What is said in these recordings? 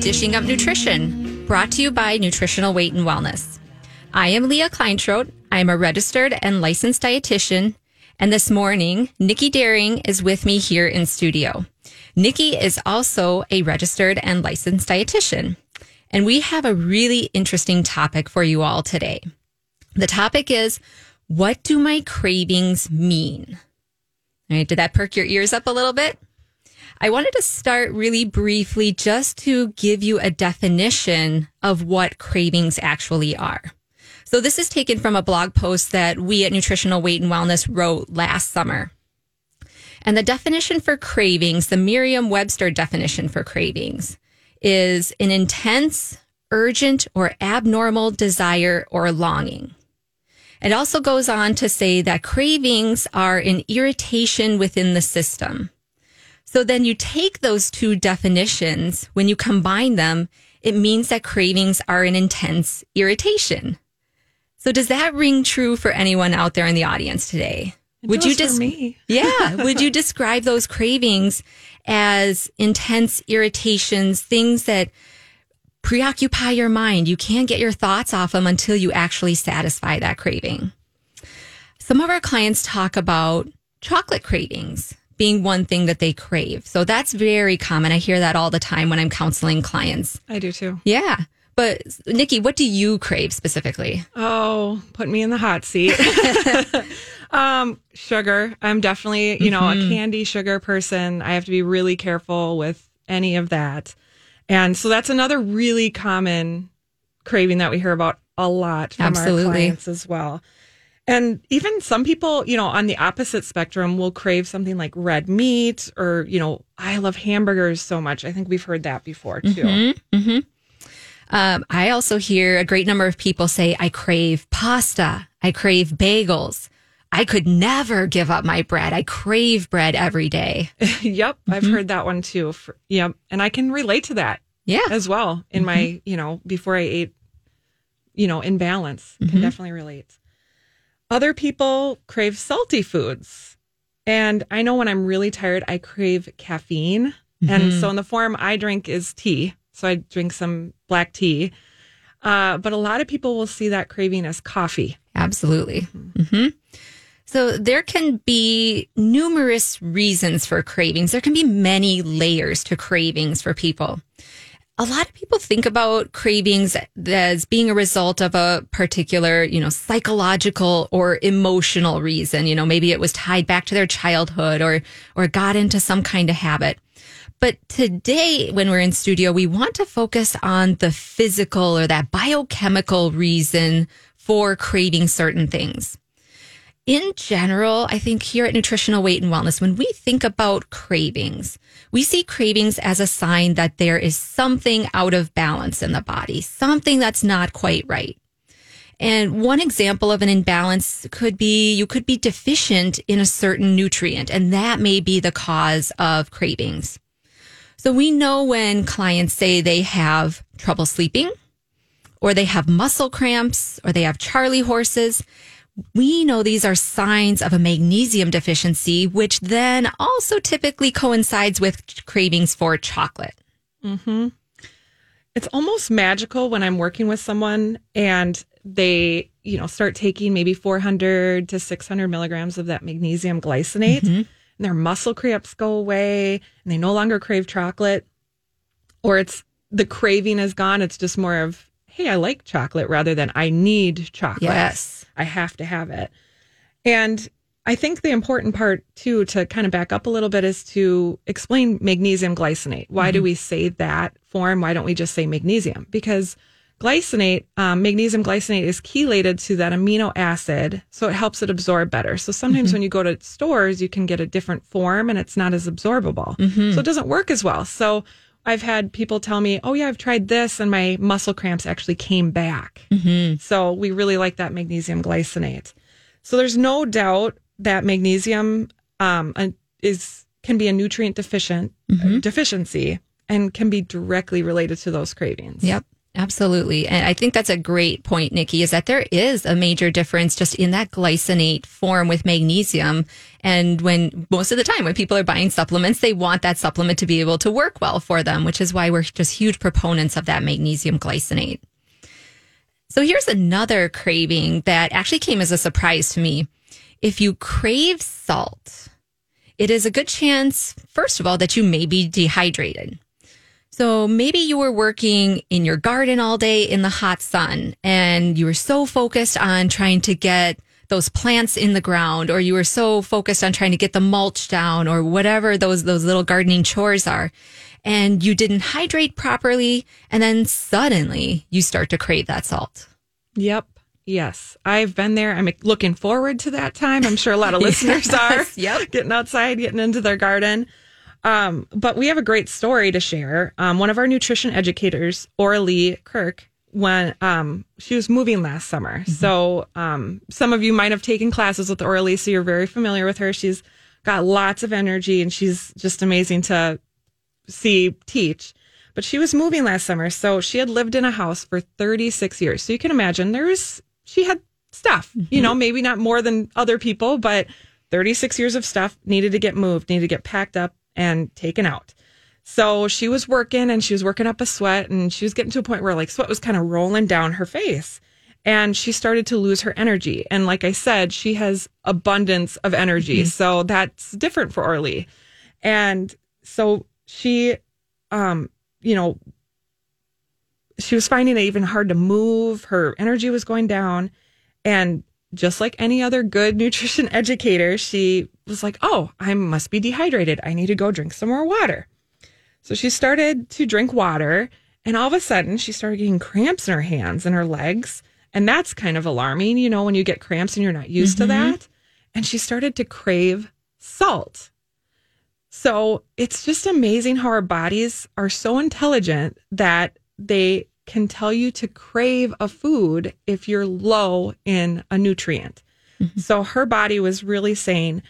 Dishing Up Nutrition, brought to you by Nutritional Weight and Wellness. I am Leah Kleinschrodt. I am a registered and licensed dietitian. And this morning, Nikki Doering is with me here in studio. Nikki is also a registered and licensed dietitian. And we have a really interesting topic for you all today. The topic is what do my cravings mean? All right, did that perk your ears up a little bit? I wanted to start really briefly just to give you a definition of what cravings actually are. So this is taken from a blog post that we at Nutritional Weight and Wellness wrote last summer. And the definition for cravings, the Merriam Webster definition for cravings, is an intense, urgent, or abnormal desire or longing. It also goes on to say that cravings are an irritation within the system. So then you take those two definitions, when you combine them, it means that cravings are an intense irritation. So does that ring true for anyone out there in the audience today? It does for me. yeah. Would you describe those cravings as intense irritations, things that preoccupy your mind? You can't get your thoughts off them until you actually satisfy that craving. Some of our clients talk about chocolate cravings being one thing that they crave. So that's very common. I hear that all the time when I'm counseling clients. I do too. Yeah. But Nikki, what do you crave specifically? Oh, put me in the hot seat. um, sugar. I'm definitely, you know, a candy sugar person. I have to be really careful with any of that. And so that's another really common craving that we hear about a lot from Absolutely. our clients as well. And even some people, you know, on the opposite spectrum will crave something like red meat or, you know, I love hamburgers so much. I think we've heard that before too. Mm-hmm, mm-hmm. Um, I also hear a great number of people say, I crave pasta. I crave bagels. I could never give up my bread. I crave bread every day. yep, I've mm-hmm. heard that one too. For, yep, and I can relate to that Yeah. as well in my, you know, before I ate, you know, in balance. Can definitely relate. Other people crave salty foods. And I know when I'm really tired, I crave caffeine. And so in the form I drink is tea. So I drink some black tea. Uh, but a lot of people will see that craving as coffee. Absolutely. hmm So there can be numerous reasons for cravings. There can be many layers to cravings for people. A lot of people think about cravings as being a result of a particular, you know, psychological or emotional reason. You know, maybe it was tied back to their childhood or, or got into some kind of habit. But today, when we're in studio, we want to focus on the physical or that biochemical reason for craving certain things. In general, I think here at Nutritional Weight and Wellness, when we think about cravings, we see cravings as a sign that there is something out of balance in the body, something that's not quite right. And one example of an imbalance could be you could be deficient in a certain nutrient, and that may be the cause of cravings. So we know when clients say they have trouble sleeping, or they have muscle cramps, or they have Charlie horses, we know these are signs of a magnesium deficiency, which then also typically coincides with cravings for chocolate. Mm-hmm. it's almost magical when I'm working with someone and they, you know, start taking maybe 400 to 600 milligrams of that magnesium glycinate mm-hmm. and their muscle cramps go away and they no longer crave chocolate or it's the craving is gone. It's just more of, hey, I like chocolate rather than I need chocolate. Yes. I have to have it. And I think the important part too to kind of back up a little bit is to explain magnesium glycinate. Why do mm-hmm. we say that form? Why don't we just say magnesium? Because glycinate, um, magnesium glycinate is chelated to that amino acid, so it helps it absorb better. So sometimes mm-hmm. when you go to stores, you can get a different form and it's not as absorbable. Mm-hmm. So it doesn't work as well. So I've had people tell me, "Oh yeah, I've tried this, and my muscle cramps actually came back." So we really like that magnesium glycinate. So there's no doubt that magnesium um, uh, is can be a nutrient deficient deficiency and can be directly related to those cravings. Yep. Absolutely. And I think that's a great point, Nikki, is that there is a major difference just in that glycinate form with magnesium. And when most of the time when people are buying supplements, they want that supplement to be able to work well for them, which is why we're just huge proponents of that magnesium glycinate. So here's another craving that actually came as a surprise to me. If you crave salt, it is a good chance, first of all, that you may be dehydrated. So maybe you were working in your garden all day in the hot sun and you were so focused on trying to get those plants in the ground or you were so focused on trying to get the mulch down or whatever those those little gardening chores are and you didn't hydrate properly and then suddenly you start to crave that salt. Yep. Yes. I've been there. I'm looking forward to that time. I'm sure a lot of listeners are Yep. getting outside, getting into their garden. Um, but we have a great story to share. Um, one of our nutrition educators, Oralee Kirk, when um, she was moving last summer. So um, some of you might have taken classes with Oralee, so you're very familiar with her. She's got lots of energy and she's just amazing to see teach. But she was moving last summer, so she had lived in a house for 36 years. So you can imagine there was she had stuff, you know, maybe not more than other people, but 36 years of stuff needed to get moved, needed to get packed up and taken out. So she was working and she was working up a sweat and she was getting to a point where like sweat was kind of rolling down her face. And she started to lose her energy. And like I said, she has abundance of energy. So that's different for Oralee. And so she, um, you know, she was finding it even hard to move. Her energy was going down. And just like any other good nutrition educator, she was like, Oh, I must be dehydrated. I need to go drink some more water. So she started to drink water. And all of a sudden, she started getting cramps in her hands and her legs. And that's kind of alarming, you know, when you get cramps and you're not used to mm-hmm. that. And she started to crave salt. So it's just amazing how our bodies are so intelligent that they can tell you to crave a food if you're low in a nutrient. Mm-hmm. So her body was really saying,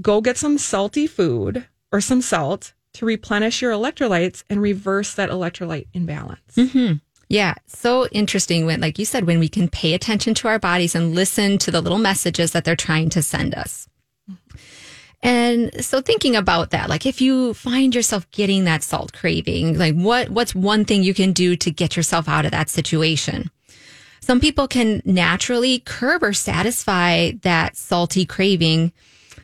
go get some salty food or some salt to replenish your electrolytes and reverse that electrolyte imbalance. Mm-hmm. Yeah, so interesting when, like you said, when we can pay attention to our bodies and listen to the little messages that they're trying to send us. And so thinking about that, like if you find yourself getting that salt craving, like what, what's one thing you can do to get yourself out of that situation? Some people can naturally curb or satisfy that salty craving.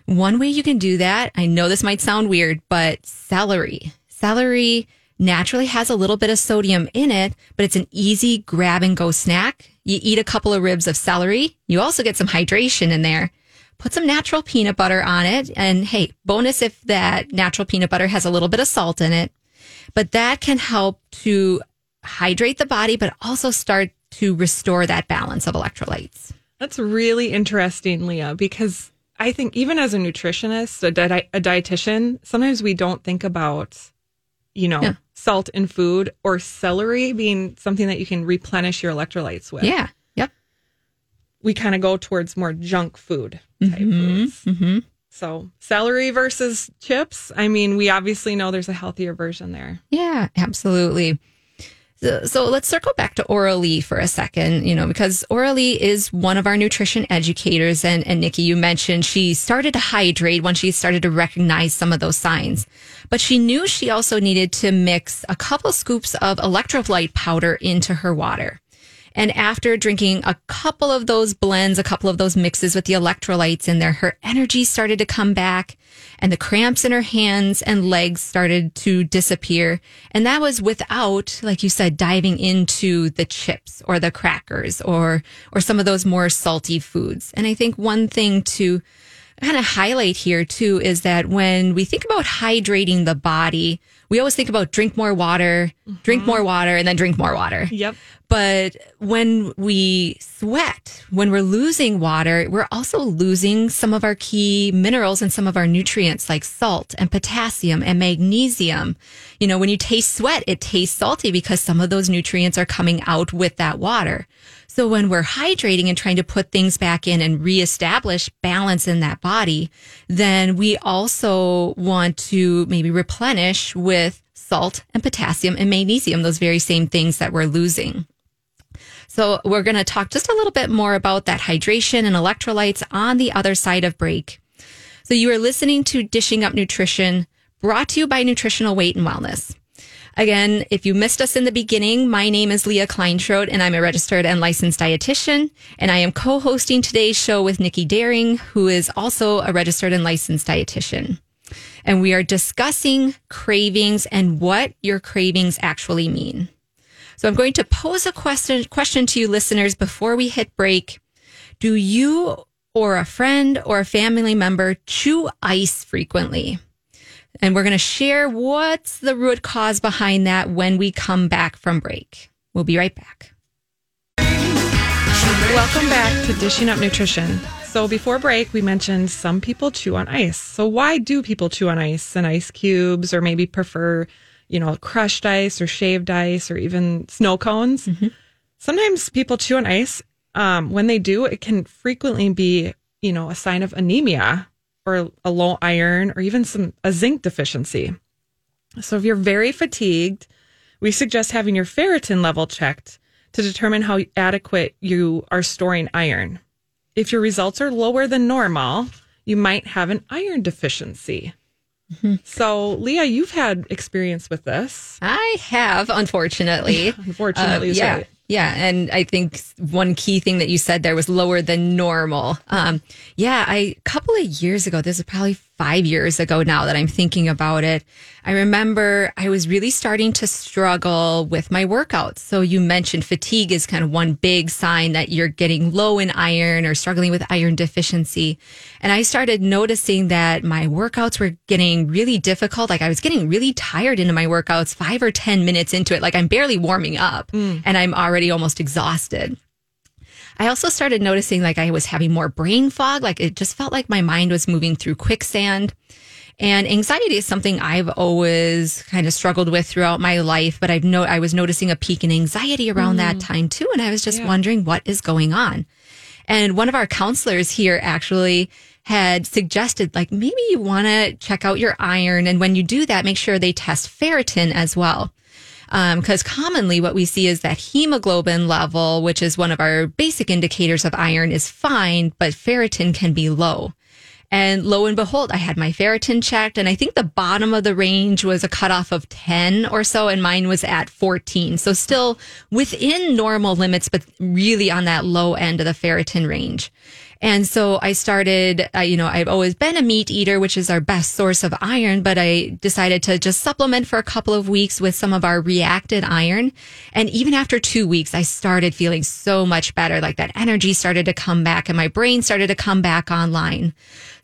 One way you can do that, I know this might sound weird, but celery. Celery naturally has a little bit of sodium in it, but it's an easy grab and go snack. You eat a couple of ribs of celery. You also get some hydration in there. Put some natural peanut butter on it. And hey, bonus if that natural peanut butter has a little bit of salt in it. But that can help to hydrate the body, but also start to restore that balance of electrolytes. That's really interesting, Leah, because I think even as a nutritionist, a, di- a dietitian, sometimes we don't think about, you know, Yeah. salt in food or celery being something that you can replenish your electrolytes with. Yeah. Yep. We kind of go towards more junk food type mm-hmm. foods. Mm-hmm. So celery versus chips. I mean, we obviously know there's a healthier version there. Yeah, absolutely. So, so let's circle back to Oralee for a second, you know, because Oralee is one of our nutrition educators. And, and Nikki, you mentioned she started to hydrate when she started to recognize some of those signs. But she knew she also needed to mix a couple scoops of electrolyte powder into her water. And after drinking a couple of those blends, a couple of those mixes with the electrolytes in there, her energy started to come back and the cramps in her hands and legs started to disappear. And that was without, like you said, diving into the chips or the crackers or, or some of those more salty foods. And I think one thing to kind of highlight here too is that when we think about hydrating the body, we always think about drink more water, drink mm-hmm. more water, and then drink more water. Yep. But when we sweat, when we're losing water, we're also losing some of our key minerals and some of our nutrients like salt and potassium and magnesium. You know, when you taste sweat, it tastes salty because some of those nutrients are coming out with that water. So when we're hydrating and trying to put things back in and reestablish balance in that body, then we also want to maybe replenish with salt and potassium and magnesium, those very same things that we're losing. So we're going to talk just a little bit more about that hydration and electrolytes on the other side of break. So you are listening to Dishing Up Nutrition brought to you by Nutritional Weight and Wellness. Again, if you missed us in the beginning, my name is Leah Kleinschrodt and I'm a registered and licensed dietitian. And I am co-hosting today's show with Nikki Doering, who is also a registered and licensed dietitian. And we are discussing cravings and what your cravings actually mean. So I'm going to pose a question, question to you listeners before we hit break. Do you or a friend or a family member chew ice frequently? And we're going to share what's the root cause behind that when we come back from break. We'll be right back. Welcome back to Dishing Up Nutrition. So before break, we mentioned some people chew on ice. So why do people chew on ice and ice cubes or maybe prefer you know, crushed ice or shaved ice or even snow cones. Mm-hmm. Sometimes people chew on ice. Um, when they do, it can frequently be, you know, a sign of anemia or a low iron or even some a zinc deficiency. So if you're very fatigued, we suggest having your ferritin level checked to determine how adequate you are storing iron. If your results are lower than normal, you might have an iron deficiency. So, Leah, you've had experience with this. I have, unfortunately. unfortunately, uh, yeah. Right. Yeah, and I think one key thing that you said there was lower than normal. Um, yeah, I a couple of years ago, this is probably five years ago now that I'm thinking about it. I remember I was really starting to struggle with my workouts. So you mentioned fatigue is kind of one big sign that you're getting low in iron or struggling with iron deficiency. And I started noticing that my workouts were getting really difficult. Like I was getting really tired into my workouts five or 10 minutes into it. Like I'm barely warming up mm. and I'm already almost exhausted. I also started noticing like I was having more brain fog. Like it just felt like my mind was moving through quicksand. And anxiety is something I've always kind of struggled with throughout my life, but I've no, I was noticing a peak in anxiety around mm. that time too. And I was just yeah. wondering what is going on. And one of our counselors here actually had suggested like maybe you want to check out your iron. And when you do that, make sure they test ferritin as well because um, commonly what we see is that hemoglobin level, which is one of our basic indicators of iron, is fine, but ferritin can be low. And lo and behold, I had my ferritin checked, and I think the bottom of the range was a cutoff of 10 or so, and mine was at 14. So still within normal limits, but really on that low end of the ferritin range. And so I started, uh, you know, I've always been a meat eater, which is our best source of iron, but I decided to just supplement for a couple of weeks with some of our reacted iron. And even after two weeks, I started feeling so much better. Like that energy started to come back and my brain started to come back online.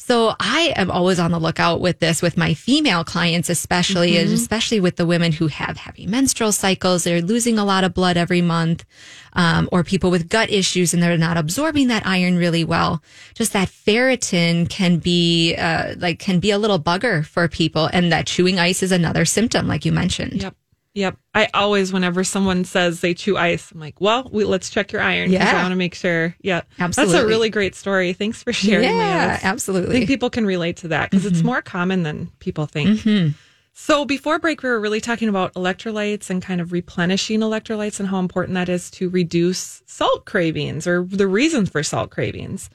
So I am always on the lookout with this with my female clients, especially, mm-hmm. especially with the women who have heavy menstrual cycles. They're losing a lot of blood every month, um, or people with gut issues and they're not absorbing that iron really well. Just that ferritin can be, uh, like, can be a little bugger for people. And that chewing ice is another symptom, like you mentioned. Yep. Yep. I always, whenever someone says they chew ice, I'm like, well, we, let's check your iron. Yeah. I want to make sure. Yeah. Absolutely. That's a really great story. Thanks for sharing. Yeah, absolutely. I think people can relate to that because mm-hmm. it's more common than people think. Mm-hmm. So before break, we were really talking about electrolytes and kind of replenishing electrolytes and how important that is to reduce salt cravings or the reasons for salt cravings.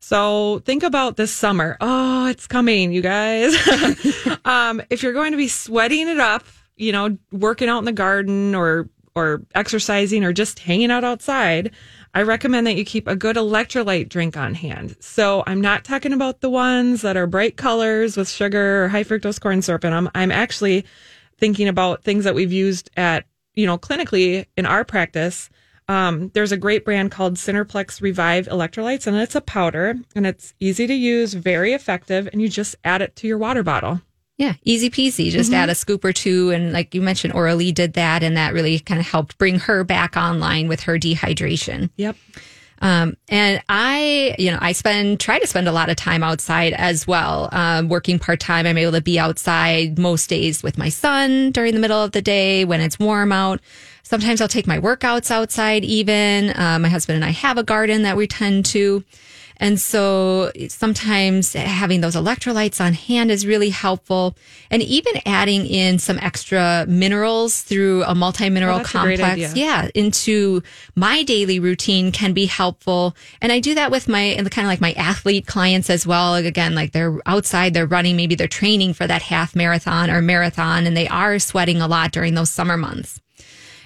So think about this summer. Oh, it's coming, you guys. um, if you're going to be sweating it up, you know, working out in the garden or or exercising or just hanging out outside, I recommend that you keep a good electrolyte drink on hand. So I'm not talking about the ones that are bright colors with sugar or high fructose corn syrup in them. I'm actually thinking about things that we've used at, you know, clinically in our practice. Um, there's a great brand called Cineplex Revive Electrolytes, and it's a powder and it's easy to use, very effective, and you just add it to your water bottle. Yeah, easy peasy. Just add a scoop or two. And like you mentioned, Oralee did that, and that really kind of helped bring her back online with her dehydration. Yep. Um, and I, you know, I spend, try to spend a lot of time outside as well. Um, working part time, I'm able to be outside most days with my son during the middle of the day when it's warm out. Sometimes I'll take my workouts outside even. Uh, my husband and I have a garden that we tend to. And so sometimes having those electrolytes on hand is really helpful. And even adding in some extra minerals through a multi-mineral Oh, that's a great complex. Yeah. Into my daily routine can be helpful. And I do that with my, and the kind of like my athlete clients as well. Again, like they're outside, they're running, maybe they're training for that half marathon or marathon and they are sweating a lot during those summer months.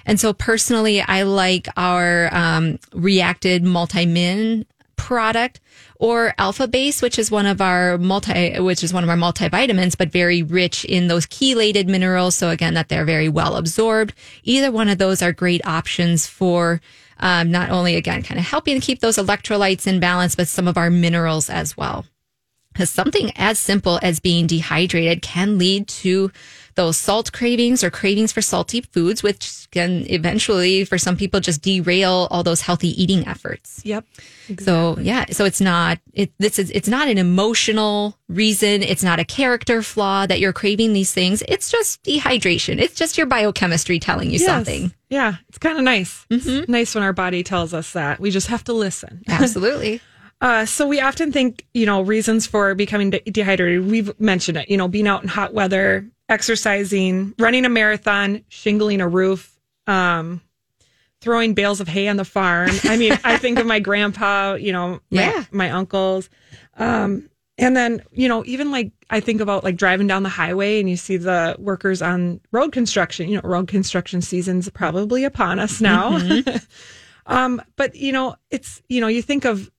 And so personally, I like our um, reacted multi-min product or alpha base, which is one of our multi, which is one of our multivitamins, but very rich in those chelated minerals. So again, that they're very well absorbed. Either one of those are great options for um, not only again kind of helping to keep those electrolytes in balance, but some of our minerals as well. Because something as simple as being dehydrated can lead to those salt cravings or cravings for salty foods, which can eventually, for some people, just derail all those healthy eating efforts. Yep. So yeah, so it's not it this is it's not an emotional reason, it's not a character flaw that you're craving these things. It's just dehydration. It's just your biochemistry telling you Yes. something. Yeah, it's kind of nice. It's nice when our body tells us that. We just have to listen. Absolutely. Uh, so we often think, you know, reasons for becoming de- dehydrated. We've mentioned it, you know, being out in hot weather, exercising, running a marathon, shingling a roof, um, throwing bales of hay on the farm. I mean, I think of my grandpa, you know, my, Yeah. my uncles. Um, and then, you know, even like I think about like driving down the highway and you see the workers on road construction, you know, road construction season's probably upon us now. um, but you know, it's, you know, you think of,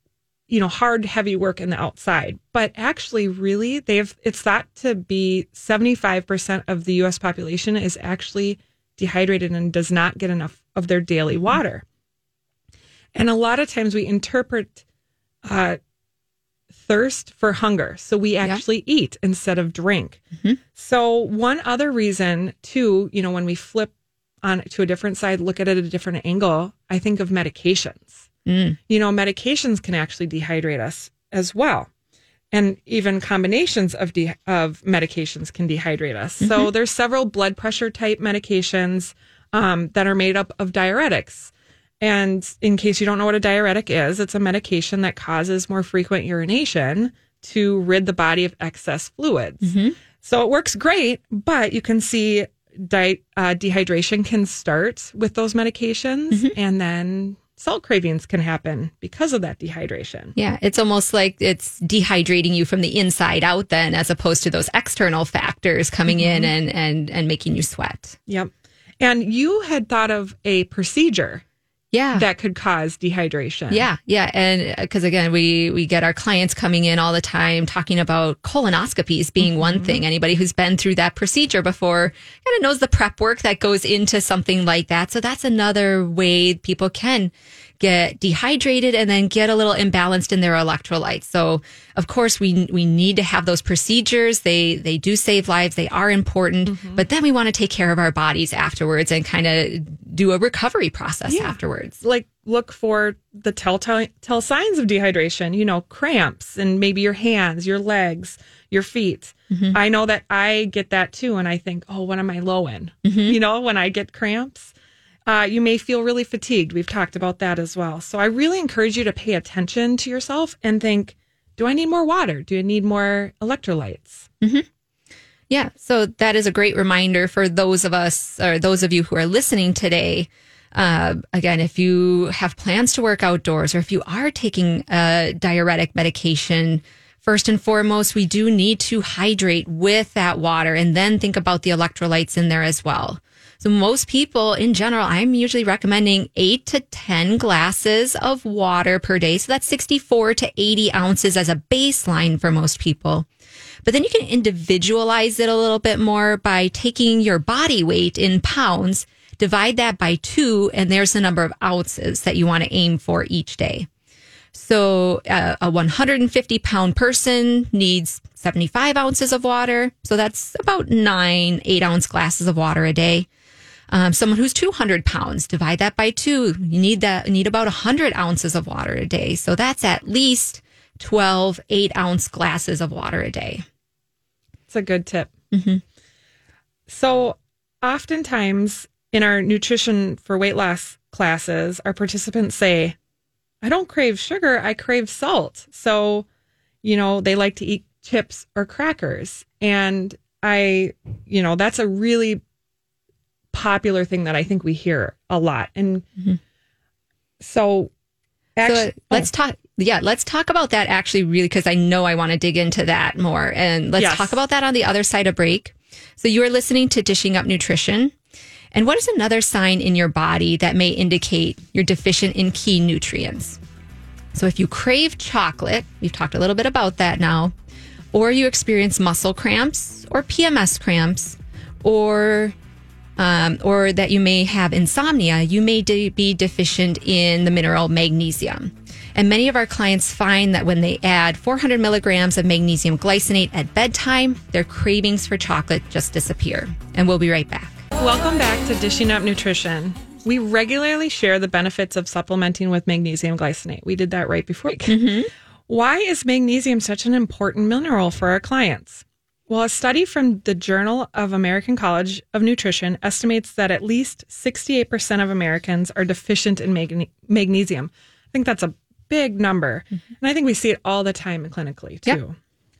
you know, hard, heavy work in the outside, but actually really they've, it's thought to be 75% of the US population is actually dehydrated and does not get enough of their daily water. And a lot of times we interpret, uh, thirst for hunger. So we actually eat instead of drink. So one other reason too, you know, when we flip on to a different side, look at it at a different angle, I think of medications. You know, medications can actually dehydrate us as well. And even combinations of de- of medications can dehydrate us. So there's several blood pressure type medications um, that are made up of diuretics. And in case you don't know what a diuretic is, it's a medication that causes more frequent urination to rid the body of excess fluids. So it works great, but you can see di- uh, dehydration can start with those medications and then salt cravings can happen because of that dehydration. Yeah, it's almost like it's dehydrating you from the inside out then as opposed to those external factors coming in mm-hmm. and and and making you sweat. Yep. And you had thought of a procedure Yeah. that could cause dehydration. Yeah, yeah, and uh, because again, we we get our clients coming in all the time talking about colonoscopies being mm-hmm. one thing. Anybody who's been through that procedure before kind of knows the prep work that goes into something like that. So that's another way people can get dehydrated and then get a little imbalanced in their electrolytes. So of course we we need to have those procedures. They they do save lives. They are important, mm-hmm. but then we want to take care of our bodies afterwards and kind of do a recovery process afterwards. like look for the telltale tell signs of dehydration you know cramps and maybe your hands your legs your feet mm-hmm. i know that i get that too and i think oh what am i low in mm-hmm. you know when i get cramps uh, you may feel really fatigued we've talked about that as well so i really encourage you to pay attention to yourself and think do i need more water do i need more electrolytes Yeah. So that is a great reminder for those of us or those of you who are listening today. Uh, again, if you have plans to work outdoors or if you are taking a diuretic medication, first and foremost, we do need to hydrate with that water and then think about the electrolytes in there as well. So most people in general, I'm usually recommending eight to 10 glasses of water per day. So that's 64 to 80 ounces as a baseline for most people. But then you can individualize it a little bit more by taking your body weight in pounds, divide that by two, and there's the number of ounces that you want to aim for each day. So uh, a 150 pound person needs 75 ounces of water. So that's about nine eight ounce glasses of water a day. Um, someone who's 200 pounds, divide that by two. You need that, you need about 100 ounces of water a day. So that's at least 12 eight ounce glasses of water a day. It's a good tip. So, oftentimes in our nutrition for weight loss classes, our participants say, I don't crave sugar, I crave salt. So, you know, they like to eat chips or crackers. And I, you know, that's a really popular thing that I think we hear a lot. And mm-hmm. so, actually, uh, so let's talk. Yeah, let's talk about that actually, really, because I know I want to dig into that more. And let's Yes. talk about that on the other side of break. So you are listening to Dishing Up Nutrition. And what is another sign in your body that may indicate you're deficient in key nutrients? So if you crave chocolate, we've talked a little bit about that now, or you experience muscle cramps or PMS cramps, or um, or that you may have insomnia, you may de- be deficient in the mineral magnesium. And many of our clients find that when they add 400 milligrams of magnesium glycinate at bedtime, their cravings for chocolate just disappear. And we'll be right back. Welcome back to Dishing Up Nutrition. We regularly share the benefits of supplementing with magnesium glycinate. We did that right before. Why is magnesium such an important mineral for our clients? Well, a study from the Journal of American College of Nutrition estimates that at least 68% of Americans are deficient in magne- magnesium. I think that's a big number. Mm-hmm. And I think we see it all the time clinically too. Yep.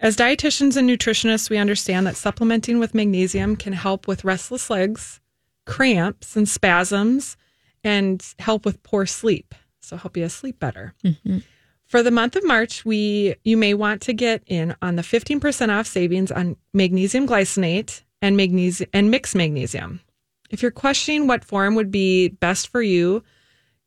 As dietitians and nutritionists, we understand that supplementing with magnesium can help with restless legs, cramps and spasms, and help with poor sleep. So help you sleep better. Mm-hmm. For the month of March, we you may want to get in on the 15% off savings on magnesium glycinate and magnesium and mixed magnesium. If you're questioning what form would be best for you,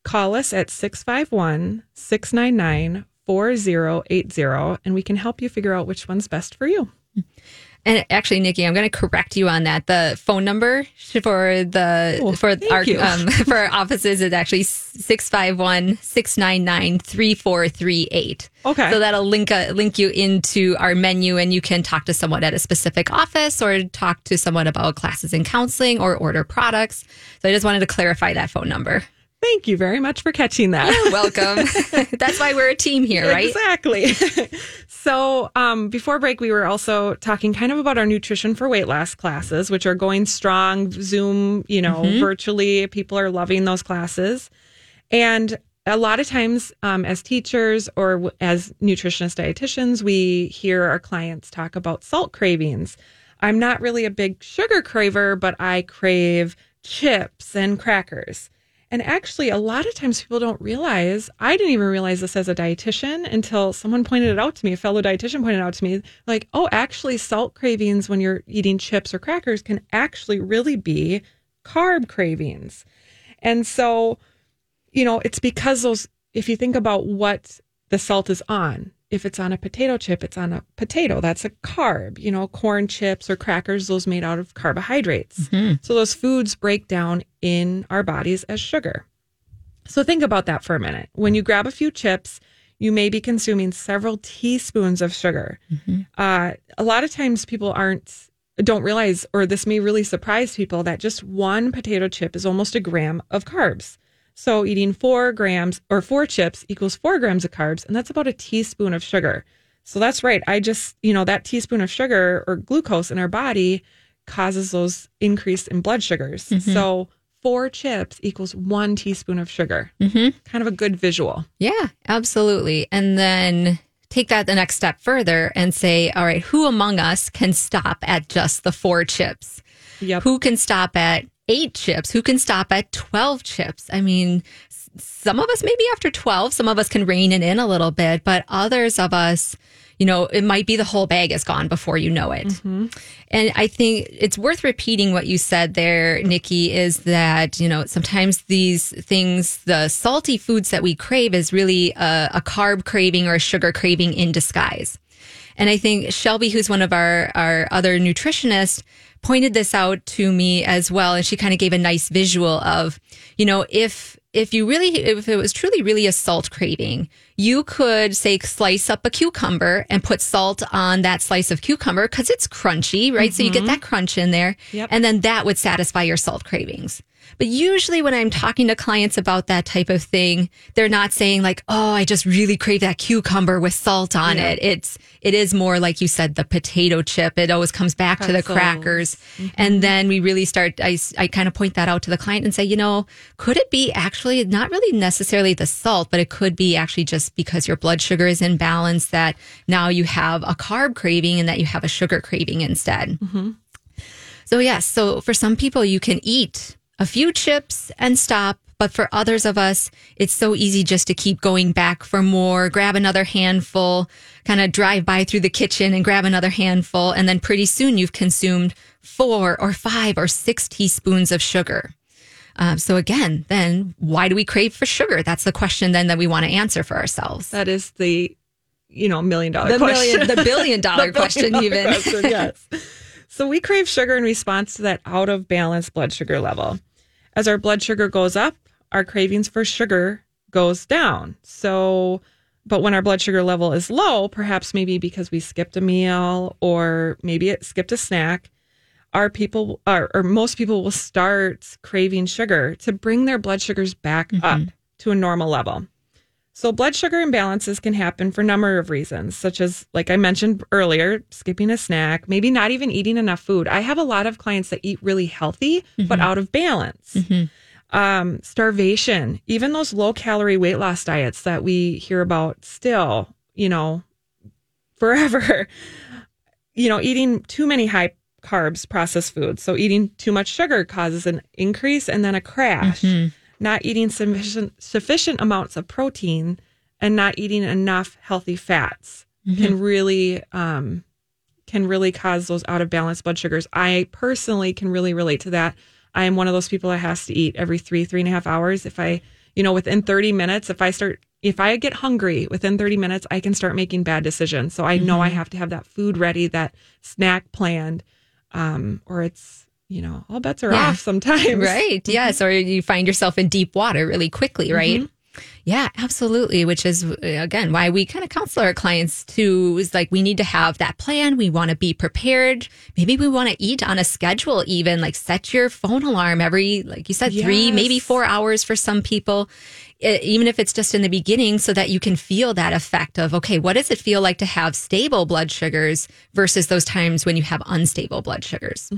call us at 651-699-4080 and we can help you figure out which one's best for you. And actually, Nikki, I'm going to correct you on that. The phone number for the Oh, for our um, for our offices is actually 651-699-3438. Okay. So that'll link uh, link you into our menu, and you can talk to someone at a specific office, or talk to someone about classes and counseling, or order products. So I just wanted to clarify that phone number. Thank you very much for catching that. Welcome. That's why we're a team here, right? Exactly. so, um, before break, we were also talking kind of about our nutrition for weight loss classes, which are going strong. Zoom, you know, Mm-hmm. virtually, people are loving those classes. And a lot of times, um, as teachers or as nutritionist dietitians, we hear our clients talk about salt cravings. I'm not really a big sugar craver, but I crave chips and crackers. And actually, a lot of times people don't realize, I didn't even realize this as a dietitian until someone pointed it out to me. A fellow dietitian pointed out to me, like, oh, actually, salt cravings when you're eating chips or crackers can actually really be carb cravings. And so, you know, it's because those, if you think about what the salt is on, if it's on a potato chip, it's on a potato. That's a carb, you know, corn chips or crackers, those made out of carbohydrates. So those foods break down in our bodies as sugar. So think about that for a minute. When you grab a few chips, you may be consuming several teaspoons of sugar. Uh, a lot of times people aren't don't realize, or this may really surprise people, that just one potato chip is almost a gram of carbs. So eating four grams or four chips equals four grams of carbs, and that's about a teaspoon of sugar. So that's right. I just, you know, that teaspoon of sugar or glucose in our body causes those increase in blood sugars. So four chips equals one teaspoon of sugar. Mm-hmm. Kind of a good visual. Yeah, absolutely. And then take that the next step further and say, all right, who among us can stop at just the four chips? Yep. Who can stop at eight chips? Who can stop at 12 chips? I mean, some of us maybe after 12, some of us can rein it in a little bit, but others of us, you know, it might be the whole bag is gone before you know it. Mm-hmm. And I think it's worth repeating what you said there, Nikki, is that, you know, sometimes these things, the salty foods that we crave is really a, a carb craving or a sugar craving in disguise. And I think Shelby, who's one of our, our other nutritionists, pointed this out to me as well. And she kind of gave a nice visual of, you know, if, if you really, if it was truly really a salt craving, you could say slice up a cucumber and put salt on that slice of cucumber because it's crunchy, right? So you get mm-hmm. that crunch in there. Yep. And then that would satisfy your salt cravings. But usually when I'm talking to clients about that type of thing, they're not saying like, "Oh, I just really crave that cucumber with salt on Yeah. it." It's it is more like you said the potato chip. It always comes back to the Pretzels. crackers. Mm-hmm. And then we really start I I kind of point that out to the client and say, "You know, could it be actually not really necessarily the salt, but it could be actually just because your blood sugar is in balance that now you have a carb craving and that you have a sugar craving instead." Mm-hmm. So, yes. So, for some people, you can eat a few chips and stop. But for others of us, it's so easy just to keep going back for more, grab another handful, kind of drive by through the kitchen and grab another handful. And then pretty soon you've consumed four or five or six teaspoons of sugar. Um, so, again, then why do we crave for sugar? That's the question then that we want to answer for ourselves. That is the, you know, million dollar The question. million, the billion dollar The question, billion even. question, yes. So we crave sugar in response to that out of balance blood sugar level. As our blood sugar goes up, our cravings for sugar goes down. So, but when our blood sugar level is low, perhaps maybe because we skipped a meal or maybe it skipped a snack, our people or, or most people will start craving sugar to bring their blood sugars back up mm-hmm. to a normal level. So, blood sugar imbalances can happen for a number of reasons, such as, like I mentioned earlier, skipping a snack, maybe not even eating enough food. I have a lot of clients that eat really healthy, but mm-hmm. out of balance. Mm-hmm. Um, starvation, even those low calorie weight loss diets that we hear about still, you know, forever. You know, eating too many high carbs processed foods. So, eating too much sugar causes an increase and then a crash mm-hmm. Not eating sufficient sufficient amounts of protein and not eating enough healthy fats can really um, can really cause those out of balance blood sugars. I personally can really relate to that. I am one of those people that has to eat every three three and a half hours. If I you know within thirty minutes, if I start if I get hungry within 30 minutes, I can start making bad decisions. So I know I have to have that food ready, that snack planned, um, or it's, you know, all bets are Yeah. off sometimes. Right. Yes. Or you find yourself in deep water really quickly, right? Yeah, absolutely. Which is, uh, again, why we kind of counsel our clients to is like, we need to have that plan. We want to be prepared. Maybe we want to eat on a schedule, even like set your phone alarm every, like you said, three, maybe four hours for some people. Even if it's just in the beginning, so that you can feel that effect of, okay, what does it feel like to have stable blood sugars versus those times when you have unstable blood sugars?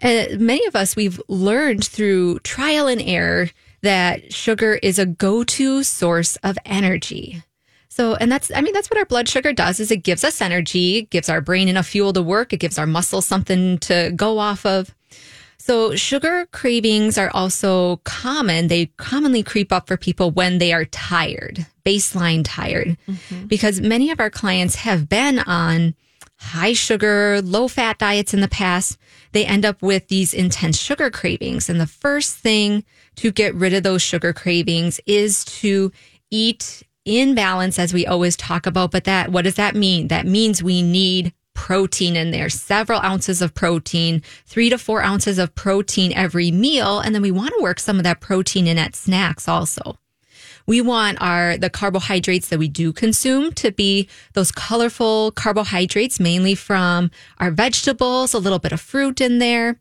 And many of us, we've learned through trial and error that sugar is a go-to source of energy. So, and that's, I mean, that's what our blood sugar does is it gives us energy, gives our brain enough fuel to work, it gives our muscles something to go off of. So sugar cravings are also common. They commonly creep up for people when they are tired, baseline tired, mm-hmm. because many of our clients have been on high sugar, low fat diets in the past. They end up with these intense sugar cravings. And the first thing to get rid of those sugar cravings is to eat in balance, as we always talk about. But that, what does that mean? That means we need protein in there, several ounces of protein, three to four ounces of protein every meal. And then we want to work some of that protein in at snacks also. We want our the carbohydrates that we do consume to be those colorful carbohydrates, mainly from our vegetables, a little bit of fruit in there.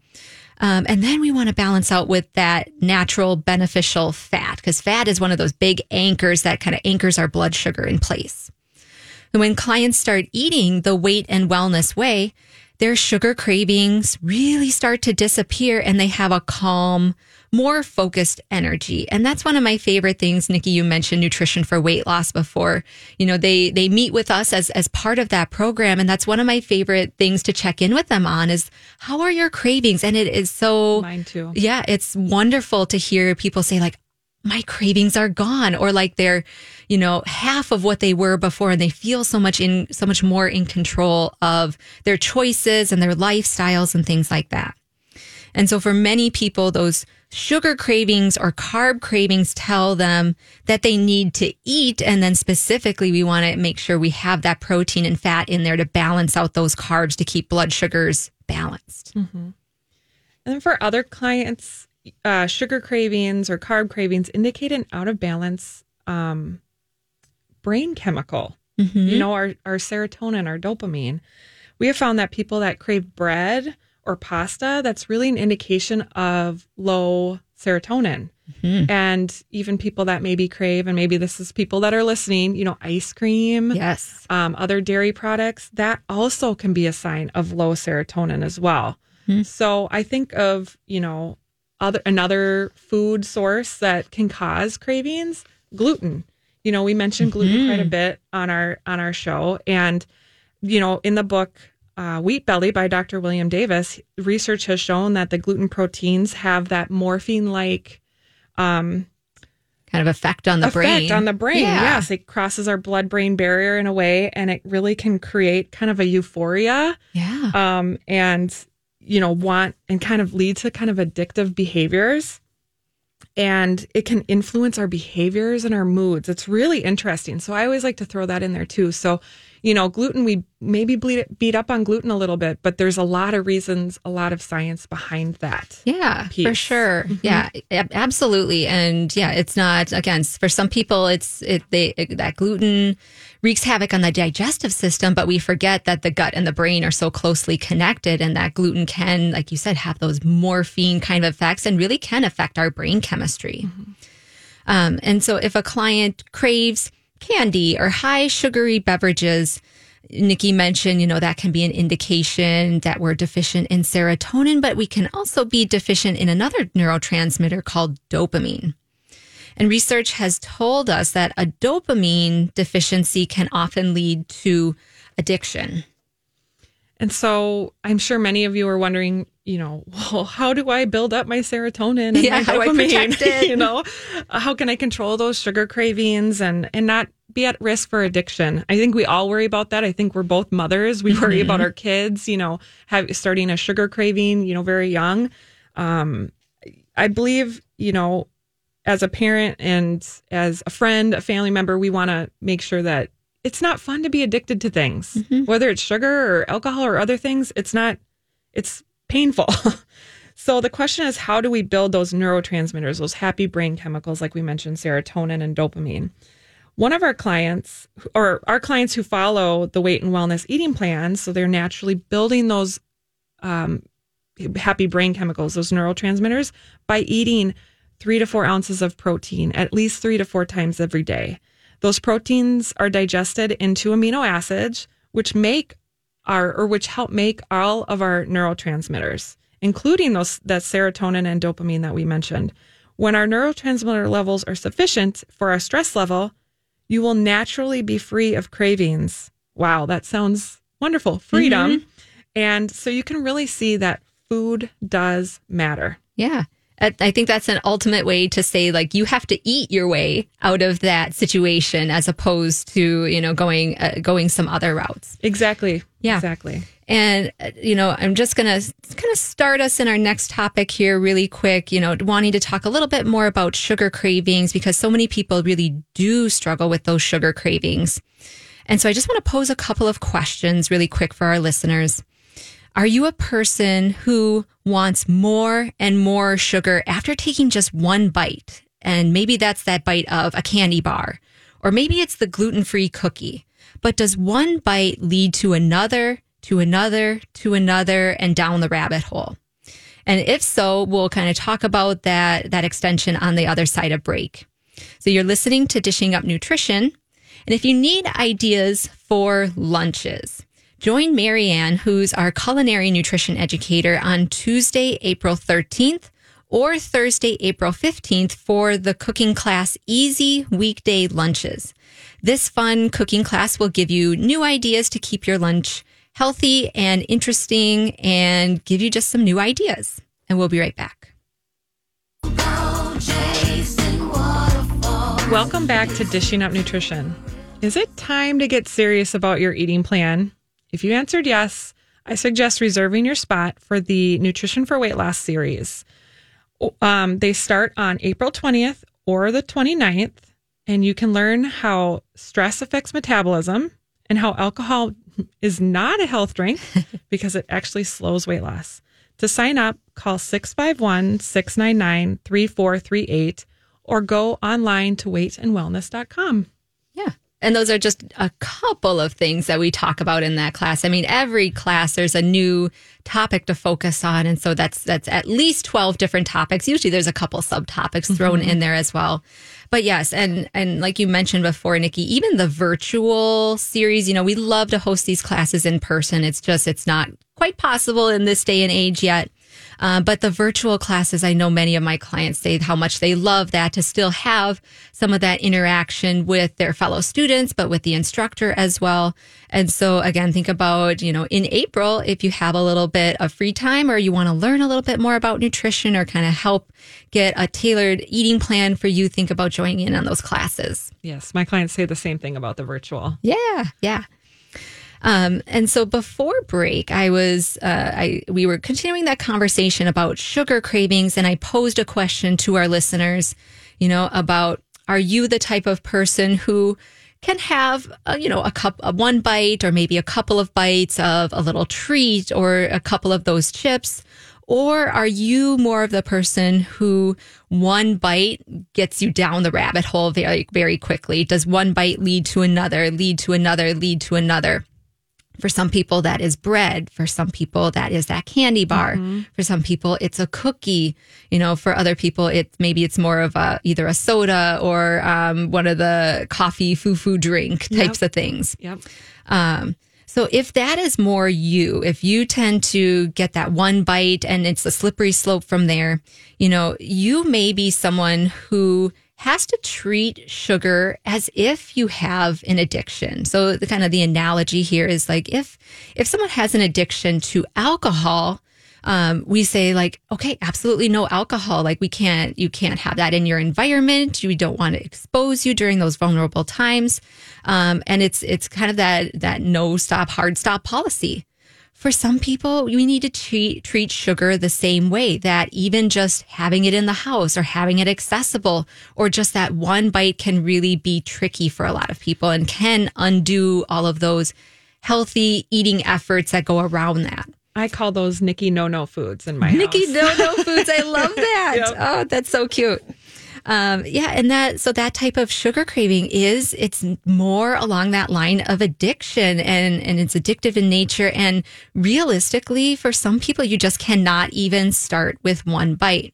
Um, and then we want to balance out with that natural beneficial fat because fat is one of those big anchors that kind of anchors our blood sugar in place. And when clients start eating the weight and wellness way, their sugar cravings really start to disappear and they have a calm, more focused energy. And that's one of my favorite things. Nikki, you mentioned nutrition for weight loss before. You know, they, they meet with us as, as part of that program. And that's one of my favorite things to check in with them on is how are your cravings? And it is so Mine too. yeah, it's wonderful to hear people say like, my cravings are gone or like they're, you know, half of what they were before and they feel so much in, so much more in control of their choices and their lifestyles and things like that. And so for many people, those sugar cravings or carb cravings tell them that they need to eat. And then specifically, we want to make sure we have that protein and fat in there to balance out those carbs to keep blood sugars balanced. And then for other clients, uh, sugar cravings or carb cravings indicate an out of balance um, brain chemical. You know, our, our serotonin, our dopamine. We have found that people that crave bread or pasta, that's really an indication of low serotonin. Mm-hmm. And even people that maybe crave, and maybe this is people that are listening, you know, ice cream, Yes. um, other dairy products, that also can be a sign of low serotonin as well. Hmm. So I think of, you know, other another food source that can cause cravings, gluten. You know, we mentioned gluten quite a mm-hmm. bit on our on our show. And, you know, in the book uh, Wheat Belly by Dr. William Davis, research has shown that the gluten proteins have that morphine like Kind of effect on the effect brain. on the brain. Yeah. Yes, it crosses our blood brain barrier in a way, and it really can create kind of a euphoria, Yeah. um, and you know, want and kind of lead to kind of addictive behaviors. And it can influence our behaviors and our moods. It's really interesting. So I always like to throw that in there too. So, you know, gluten, we maybe bleed, beat up on gluten a little bit, but there's a lot of reasons, a lot of science behind that. Yeah, for piece. Mm-hmm. sure. Yeah, absolutely. And yeah, it's not again for some people. It's it they it, that gluten wreaks havoc on the digestive system, but we forget that the gut and the brain are so closely connected, and that gluten can, like you said, have those morphine kind of effects and really can affect our brain chemistry. Um, and so, if a client craves candy or high sugary beverages, Nikki mentioned, you know, that can be an indication that we're deficient in serotonin, but we can also be deficient in another neurotransmitter called dopamine. And research has told us that a dopamine deficiency can often lead to addiction. And so I'm sure many of you are wondering, you know, well, how do I build up my serotonin and Yeah, my how do I dopamine? you know, how can I control those sugar cravings and and not be at risk for addiction? I think we all worry about that. I think we're both mothers. We worry about our kids, you know, have starting a sugar craving, you know, very young. Um, I believe, you know, as a parent and as a friend, a family member, we want to make sure that it's not fun to be addicted to things, whether it's sugar or alcohol or other things. It's not, it's painful. so the question is, how do we build those neurotransmitters, those happy brain chemicals, like we mentioned, serotonin and dopamine? One of our clients, or our clients who follow the weight and wellness eating plan, so they're naturally building those um, happy brain chemicals, those neurotransmitters, by eating three to four ounces of protein at least three to four times every day. Those proteins are digested into amino acids, which make our or which help make all of our neurotransmitters, including those that serotonin and dopamine that we mentioned. When our neurotransmitter levels are sufficient for our stress level, you will naturally be free of cravings. Wow, that sounds wonderful. Freedom. And so you can really see that food does matter. Yeah. I I think that's an ultimate way to say like you have to eat your way out of that situation as opposed to, you know, going uh, going some other routes. Exactly. Yeah. Exactly. And uh, you know, I'm just going to kind of start us in our next topic here really quick, you know, wanting to talk a little bit more about sugar cravings because so many people really do struggle with those sugar cravings. And so I just want to pose a couple of questions really quick for our listeners. Are you a person who wants more and more sugar after taking just one bite? And maybe that's that bite of a candy bar, or maybe it's the gluten free cookie. But does one bite lead to another, to another, to another, and down the rabbit hole? And if so, we'll kind of talk about that, that extension on the other side of break. So you're listening to Dishing Up Nutrition. And if you need ideas for lunches, join Marianne, who's our culinary nutrition educator, on Tuesday, April 13th or Thursday, April 15th for the cooking class Easy Weekday Lunches. This fun cooking class will give you new ideas to keep your lunch healthy and interesting and give you just some new ideas. And we'll be right back. Welcome back to Dishing Up Nutrition. Is it time to get serious about your eating plan? If you answered yes, I suggest reserving your spot for the Nutrition for Weight Loss series. Um, they start on April 20th or the 29th, and you can learn how stress affects metabolism and how alcohol is not a health drink because it actually slows weight loss. To sign up, call 651 699 3438 or go online to weightandwellness.com. Yeah. And those are just a couple of things that we talk about in that class. I mean, every class there's a new topic to focus on, and so that's that's at least twelve different topics. Usually, there's a couple subtopics thrown mm-hmm. in there as well. But yes, and and like you mentioned before, Nikki, even the virtual series, you know, we love to host these classes in person. It's just it's not quite possible in this day and age yet. Uh, but the virtual classes, I know many of my clients say how much they love that to still have some of that interaction with their fellow students, but with the instructor as well. And so again, think about, you know, in April, if you have a little bit of free time or you want to learn a little bit more about nutrition or kind of help get a tailored eating plan for you, think about joining in on those classes. Yes, my clients say the same thing about the virtual. Yeah, yeah. Um, and so before break, I was uh, I we were continuing that conversation about sugar cravings, and I posed a question to our listeners, you know, about are you the type of person who can have uh, you know a cup of one bite or maybe a couple of bites of a little treat or a couple of those chips? Or are you more of the person who one bite gets you down the rabbit hole very very quickly? Does one bite lead to another lead to another lead to another for some people, that is bread. For some people, that is that candy bar. For some people, it's a cookie. You know, for other people, it maybe it's more of a either a soda or um, one of the coffee foo foo drink types of things. Yep. Um, so if that is more you, if you tend to get that one bite and it's a slippery slope from there, you know, you may be someone who has to treat sugar as if you have an addiction. So the kind of the analogy here is like if if someone has an addiction to alcohol, um, we say like, okay, absolutely no alcohol. Like we can't, you can't have that in your environment. We don't want to expose you during those vulnerable times. Um, and it's, it's kind of that, that no stop, hard stop policy. For some people, we need to treat, treat sugar the same way that even just having it in the house or having it accessible or just that one bite can really be tricky for a lot of people and can undo all of those healthy eating efforts that go around that. I call those Nikki no no foods in my Nikki house. No No Foods. I love that. Yep. Oh, that's so cute. Um, yeah, and that so that type of sugar craving is it's more along that line of addiction and and it's addictive in nature and realistically for some people you just cannot even start with one bite.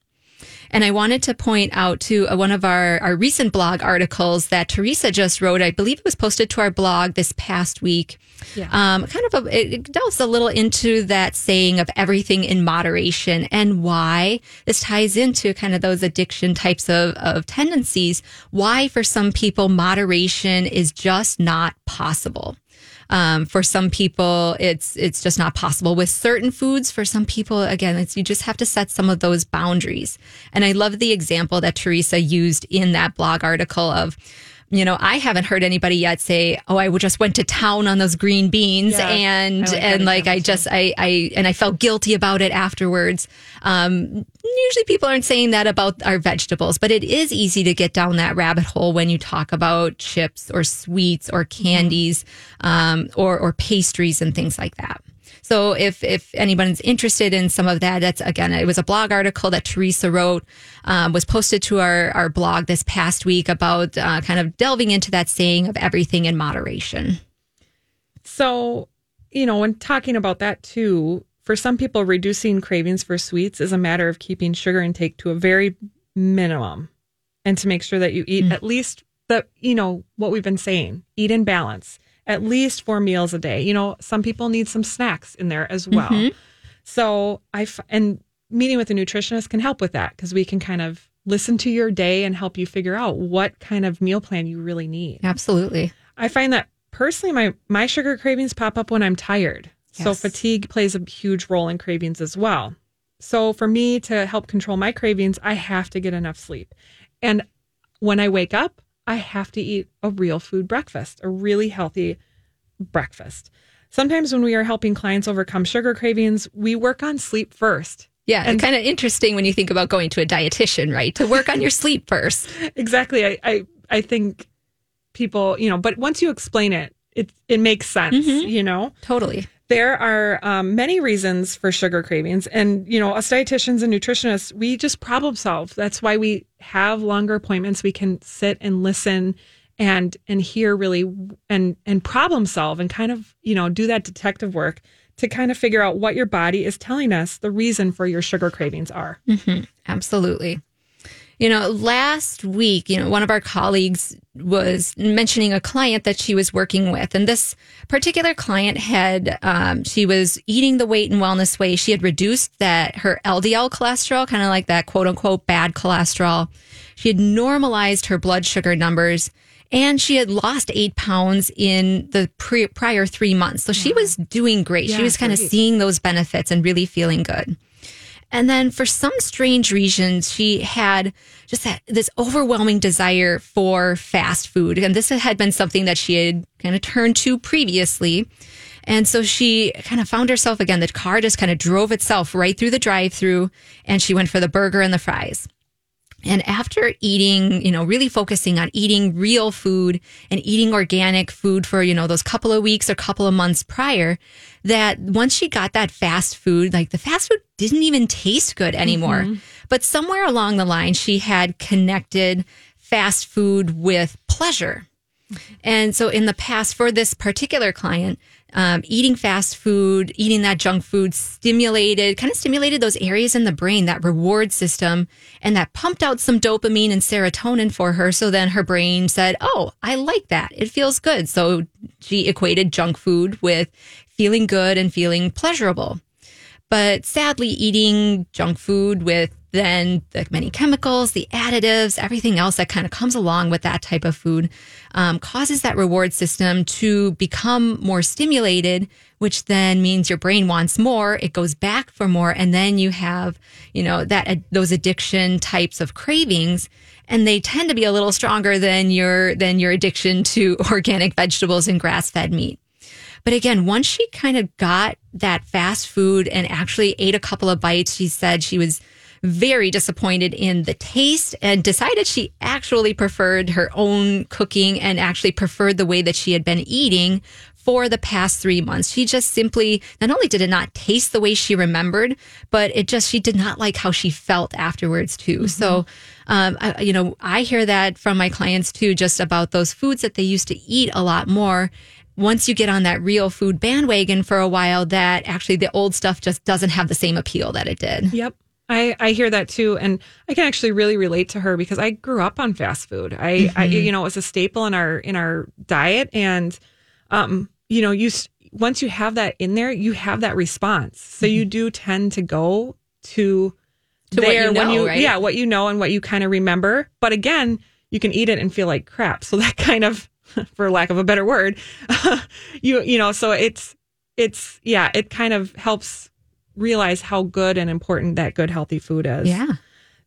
And I wanted to point out to uh, one of our, our recent blog articles that Teresa just wrote. I believe it was posted to our blog this past week. Yeah. Um, kind of a, it it delves a little into that saying of everything in moderation and why this ties into kind of those addiction types of, of tendencies. Why for some people, moderation is just not possible. Um, for some people, it's it's just not possible with certain foods. For some people, again, it's you just have to set some of those boundaries. And I love the example that Teresa used in that blog article of. You know, I haven't heard anybody yet say, "Oh, I just went to town on those green beans," Yeah, and like and like I just I I and I felt guilty about it afterwards. Um, usually, people aren't saying that about our vegetables, but it is easy to get down that rabbit hole when you talk about chips or sweets or candies um, or or pastries and things like that. So if if anyone's interested in some of that, that's again, it was a blog article that Teresa wrote, um, was posted to our our blog this past week about uh, kind of delving into that saying of everything in moderation. So, you know, when talking about that too, for some people, reducing cravings for sweets is a matter of keeping sugar intake to a very minimum and to make sure that you eat at least the, you know, what we've been saying eat in balance, at least four meals a day. You know, some people need some snacks in there as well. Mm-hmm. So, I, f- and meeting with a nutritionist can help with that because we can kind of listen to your day and help you figure out what kind of meal plan you really need. Absolutely. I find that personally, my my sugar cravings pop up when I'm tired. So fatigue plays a huge role in cravings as well. So for me to help control my cravings, I have to get enough sleep. And when I wake up, I have to eat a real food breakfast, a really healthy breakfast. Sometimes when we are helping clients overcome sugar cravings, we work on sleep first. Yeah, And- kind of interesting when you think about going to a dietitian, right? To work on your sleep first. Exactly. I, I, I think people, you know, but once you explain it, it, it makes sense, mm-hmm. you know? Totally. There are um, many reasons for sugar cravings. And you know us dietitians and nutritionists we just problem solve. That's why we have longer appointments. We can sit and listen and and hear really and and problem solve and kind of you know do that detective work to kind of figure out what your body is telling us the reason for your sugar cravings are. Absolutely. You know, last week, you know, one of our colleagues was mentioning a client that she was working with. And this particular client had, um, she was eating the weight and wellness way. She had reduced that, her LDL cholesterol, kind of like that quote unquote bad cholesterol. She had normalized her blood sugar numbers and she had lost eight pounds in the pre- prior three months. So she was doing great. she was kind of seeing those benefits and really feeling good. And then for some strange reason, she had just that, this overwhelming desire for fast food. And this had been something that she had kind of turned to previously. And so she kind of found herself again, the car just kind of drove itself right through the drive through and she went for the burger and the fries. And after eating, you know, really focusing on eating real food and eating organic food for, you know, those couple of weeks or couple of months prior, that once she got that fast food, like the fast food didn't even taste good anymore. Mm-hmm. But somewhere along the line, she had connected fast food with pleasure. Mm-hmm. And so in the past, for this particular client, um, eating fast food, eating that junk food stimulated, kind of stimulated those areas in the brain, that reward system, and that pumped out some dopamine and serotonin for her. So then her brain said, Oh, I like that. It feels good. So she equated junk food with feeling good and feeling pleasurable. But sadly, eating junk food with then the many chemicals, the additives, everything else that kind of comes along with that type of food um, causes that reward system to become more stimulated, which then means your brain wants more. It goes back for more, and then you have, you know, that those addiction types of cravings, and they tend to be a little stronger than your than your addiction to organic vegetables and grass fed meat. But again, once she kind of got that fast food and actually ate a couple of bites, she said she was very disappointed in the taste and decided she actually preferred her own cooking and actually preferred the way that she had been eating for the past three months. She just simply, not only did it not taste the way she remembered, but it just, she did not like how she felt afterwards too. So, um, I, you know, I hear that from my clients too, just about those foods that they used to eat a lot more once you get on that real food bandwagon for a while, that actually the old stuff just doesn't have the same appeal that it did. Yep. I, I hear that too. And I can actually really relate to her because I grew up on fast food. I, I you know, it was a staple in our, in our diet. And, um, you know, you, once you have that in there, you have that response. So you do tend to go to, To what you when know, you, right? yeah, what you know and what you kind of remember. But again, you can eat it and feel like crap. So that kind of, for lack of a better word, you, you know, so it's, it's, yeah, it kind of helps realize how good and important that good healthy food is. Yeah.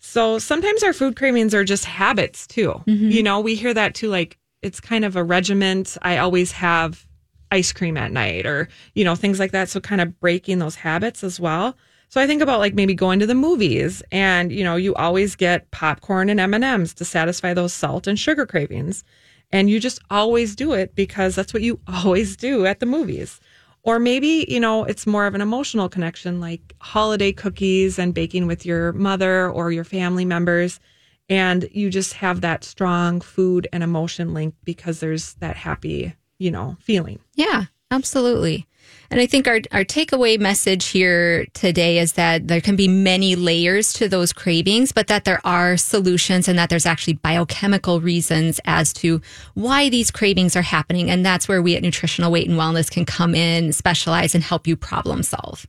So sometimes our food cravings are just habits too. Mm-hmm. You know, we hear that too like it's kind of a regiment. I always have ice cream at night or, you know, things like that. So kind of breaking those habits as well. So I think about like maybe going to the movies and, you know, you always get popcorn and M&Ms to satisfy those salt and sugar cravings. And you just always do it because that's what you always do at the movies. Or maybe, you know, it's more of an emotional connection like holiday cookies and baking with your mother or your family members. And you just have that strong food and emotion link because there's that happy, you know, feeling. Yeah, absolutely. And I think our, our takeaway message here today is that there can be many layers to those cravings, but that there are solutions and that there's actually biochemical reasons as to why these cravings are happening. And that's where we at Nutritional Weight and Wellness can come in, specialize, and help you problem solve.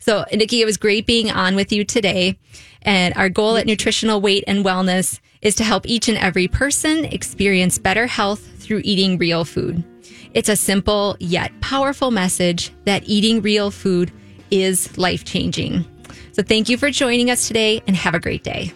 So, Nikki, it was great being on with you today. And our goal at Nutritional Weight and Wellness is to help each and every person experience better health through eating real food. It's a simple yet powerful message that eating real food is life changing. So, thank you for joining us today and have a great day.